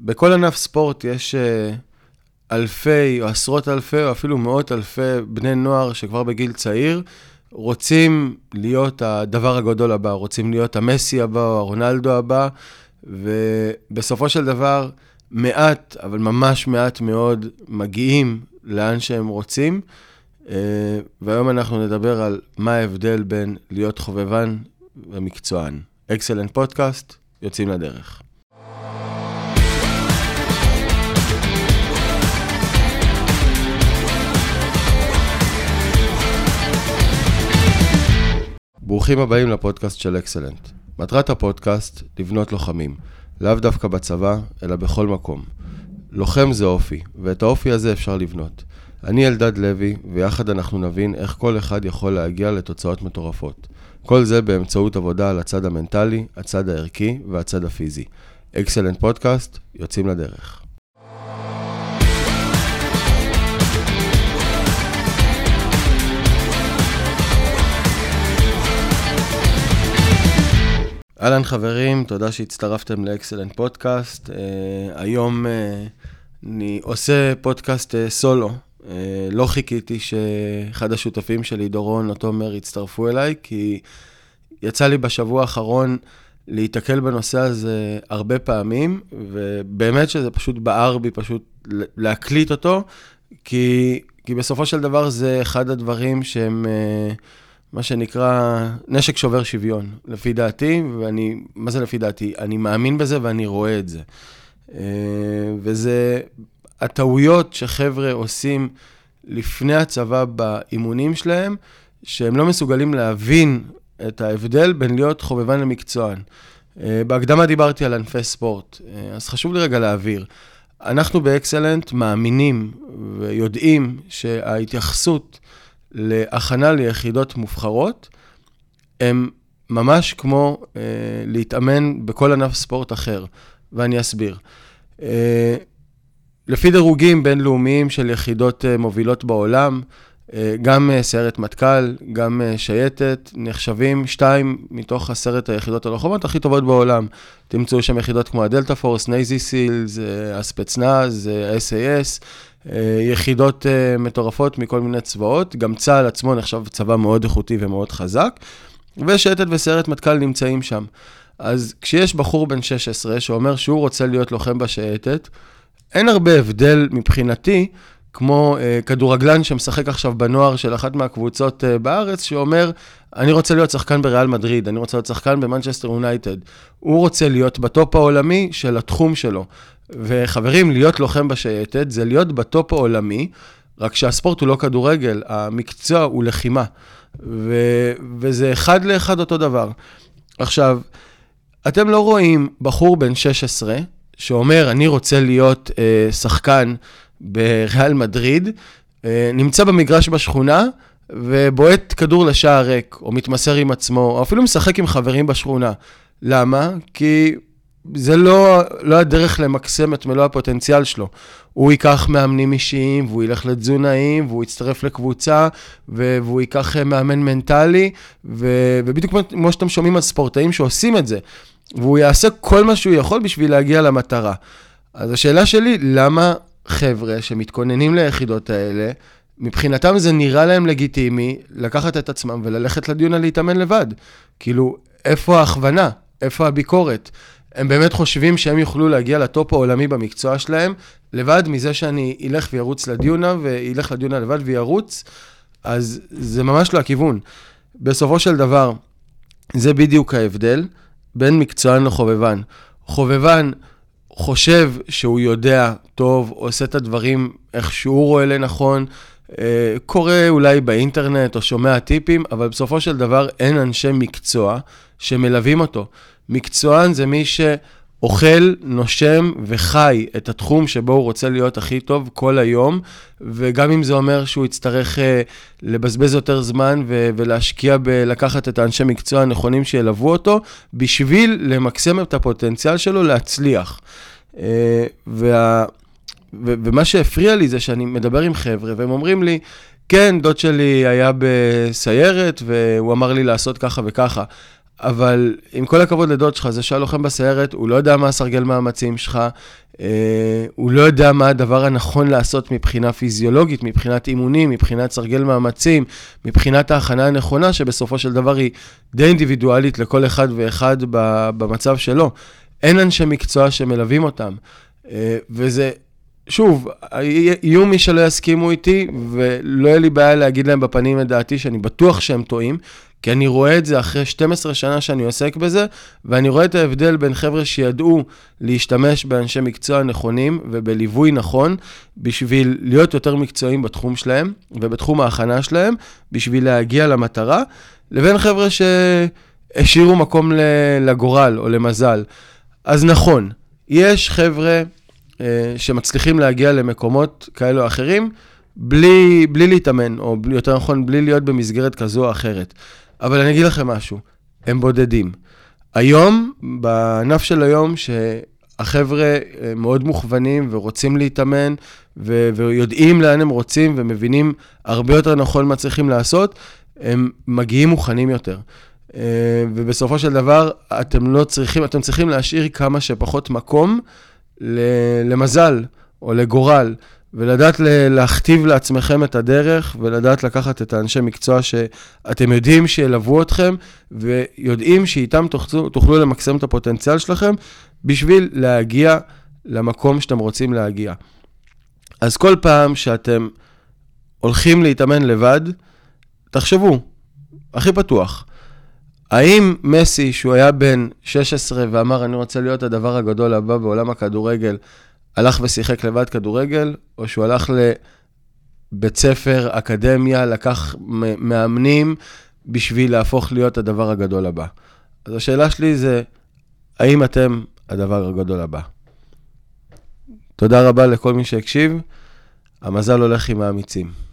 בכל ענף ספורט יש אה, אלפי או עשרות אלפי או אפילו מאות אלפי בני נוער שכבר בגיל צעיר רוצים להיות הדבר הגדול הבא, רוצים להיות המסי הבא או הרונלדו הבא, ובסופו של דבר, מעט, אבל ממש מעט מאוד, מגיעים לאן שהם רוצים. אה, והיום אנחנו נדבר על מה ההבדל בין להיות חובבן ומקצוען. אקסלנט פודקאסט, יוצאים לדרך. ברוכים הבאים לפודקאסט של אקסלנט. מטרת הפודקאסט, לבנות לוחמים. לאו דווקא בצבא, אלא בכל מקום. לוחם זה אופי, ואת האופי הזה אפשר לבנות. אני אלדד לוי, ויחד אנחנו נבין איך כל אחד יכול להגיע לתוצאות מטורפות. כל זה באמצעות עבודה על הצד המנטלי, הצד הערכי והצד הפיזי. אקסלנט פודקאסט, יוצאים לדרך. אהלן חברים, תודה שהצטרפתם לאקסלנט פודקאסט. Uh, היום uh, אני עושה פודקאסט uh, סולו. Uh, לא חיכיתי שאחד השותפים שלי, דורון או תומר, יצטרפו אליי, כי יצא לי בשבוע האחרון להיתקל בנושא הזה הרבה פעמים, ובאמת שזה פשוט בער בי פשוט להקליט אותו, כי, כי בסופו של דבר זה אחד הדברים שהם... Uh, מה שנקרא נשק שובר שוויון, לפי דעתי, ואני, מה זה לפי דעתי? אני מאמין בזה ואני רואה את זה. אה, וזה הטעויות שחבר'ה עושים לפני הצבא באימונים שלהם, שהם לא מסוגלים להבין את ההבדל בין להיות חובבן למקצוען. אה, בהקדמה דיברתי על ענפי ספורט, אה, אז חשוב לי רגע להבהיר. אנחנו באקסלנט מאמינים ויודעים שההתייחסות להכנה ליחידות מובחרות, הם ממש כמו אה, להתאמן בכל ענף ספורט אחר, ואני אסביר. אה, לפי דירוגים בינלאומיים של יחידות אה, מובילות בעולם, אה, גם אה, סיירת מטכ"ל, גם אה, שייטת, נחשבים שתיים מתוך עשרת היחידות הלוחמות הכי טובות בעולם. תמצאו שם יחידות כמו הדלתה פורס, נייזי סילס, הספצנז, ה-SAS, יחידות מטורפות מכל מיני צבאות. גם צה"ל עצמו נחשב צבא מאוד איכותי ומאוד חזק, ושייטת וסיירת מטכ"ל נמצאים שם. אז כשיש בחור בן 16 שאומר שהוא רוצה להיות לוחם בשייטת, אין הרבה הבדל מבחינתי כמו uh, כדורגלן שמשחק עכשיו בנוער של אחת מהקבוצות uh, בארץ, שאומר, אני רוצה להיות שחקן בריאל מדריד, אני רוצה להיות שחקן במנצ'סטר יונייטד. הוא רוצה להיות בטופ העולמי של התחום שלו. וחברים, להיות לוחם בשייטת זה להיות בטופ העולמי, רק שהספורט הוא לא כדורגל, המקצוע הוא לחימה. ו- וזה אחד לאחד אותו דבר. עכשיו, אתם לא רואים בחור בן 16 שאומר, אני רוצה להיות uh, שחקן בריאל מדריד, אה, נמצא במגרש בשכונה ובועט כדור לשער ריק, או מתמסר עם עצמו, או אפילו משחק עם חברים בשכונה. למה? כי זה לא, לא הדרך למקסם את מלוא הפוטנציאל שלו. הוא ייקח מאמנים אישיים, והוא ילך לתזונאים, והוא יצטרף לקבוצה, והוא ייקח אה, מאמן מנטלי, ו- ובדיוק כמו שאתם שומעים על ספורטאים שעושים את זה, והוא יעשה כל מה שהוא יכול בשביל להגיע למטרה. אז השאלה שלי, למה חבר'ה שמתכוננים ליחידות האלה, מבחינתם זה נראה להם לגיטימי לקחת את עצמם וללכת לדיון על להתאמן לבד. כאילו, איפה ההכוונה? איפה הביקורת? הם באמת חושבים שהם יוכלו להגיע לטופ העולמי במקצוע שלהם, לבד מזה שאני אלך וירוץ לדיונה, וילך לדיונה לבד וירוץ, אז זה ממש לא הכיוון. בסופו של דבר, זה בדיוק ההבדל בין מקצוען לחובבן. חובבן חושב שהוא יודע טוב, עושה את הדברים איך שהוא רואה לנכון, אה, קורא אולי באינטרנט או שומע טיפים, אבל בסופו של דבר אין אנשי מקצוע שמלווים אותו. מקצוען זה מי ש... אוכל, נושם וחי את התחום שבו הוא רוצה להיות הכי טוב כל היום, וגם אם זה אומר שהוא יצטרך uh, לבזבז יותר זמן ו- ולהשקיע בלקחת את האנשי מקצוע הנכונים שילוו אותו, בשביל למקסם את הפוטנציאל שלו להצליח. Uh, וה... ו- ומה שהפריע לי זה שאני מדבר עם חבר'ה, והם אומרים לי, כן, דוד שלי היה בסיירת, והוא אמר לי לעשות ככה וככה. אבל עם כל הכבוד לדוד שלך, זה שהיה לוחם בסיירת, הוא לא יודע מה הסרגל מאמצים שלך, אה, הוא לא יודע מה הדבר הנכון לעשות מבחינה פיזיולוגית, מבחינת אימונים, מבחינת סרגל מאמצים, מבחינת ההכנה הנכונה, שבסופו של דבר היא די אינדיבידואלית לכל אחד ואחד במצב שלו. אין אנשי מקצוע שמלווים אותם. אה, וזה, שוב, יהיו מי שלא יסכימו איתי, ולא יהיה לי בעיה להגיד להם בפנים את דעתי, שאני בטוח שהם טועים, כי אני רואה את זה אחרי 12 שנה שאני עוסק בזה, ואני רואה את ההבדל בין חבר'ה שידעו להשתמש באנשי מקצוע נכונים ובליווי נכון, בשביל להיות יותר מקצועיים בתחום שלהם ובתחום ההכנה שלהם, בשביל להגיע למטרה, לבין חבר'ה שהשאירו מקום לגורל או למזל. אז נכון, יש חבר'ה אה, שמצליחים להגיע למקומות כאלו או אחרים, בלי, בלי להתאמן, או יותר נכון, בלי להיות במסגרת כזו או אחרת. אבל אני אגיד לכם משהו, הם בודדים. היום, בענף של היום, שהחבר'ה אה, מאוד מוכוונים ורוצים להתאמן, ו- ויודעים לאן הם רוצים ומבינים הרבה יותר נכון מה צריכים לעשות, הם מגיעים מוכנים יותר. אה, ובסופו של דבר, אתם לא צריכים, אתם צריכים להשאיר כמה שפחות מקום למזל או לגורל. ולדעת להכתיב לעצמכם את הדרך, ולדעת לקחת את האנשי מקצוע שאתם יודעים שילוו אתכם, ויודעים שאיתם תוכלו, תוכלו למקסם את הפוטנציאל שלכם, בשביל להגיע למקום שאתם רוצים להגיע. אז כל פעם שאתם הולכים להתאמן לבד, תחשבו, הכי פתוח, האם מסי, שהוא היה בן 16 ואמר, אני רוצה להיות הדבר הגדול הבא בעולם הכדורגל, הלך ושיחק לבד כדורגל, או שהוא הלך לבית ספר, אקדמיה, לקח מאמנים בשביל להפוך להיות הדבר הגדול הבא. אז השאלה שלי זה, האם אתם הדבר הגדול הבא? תודה רבה לכל מי שהקשיב, המזל הולך עם האמיצים.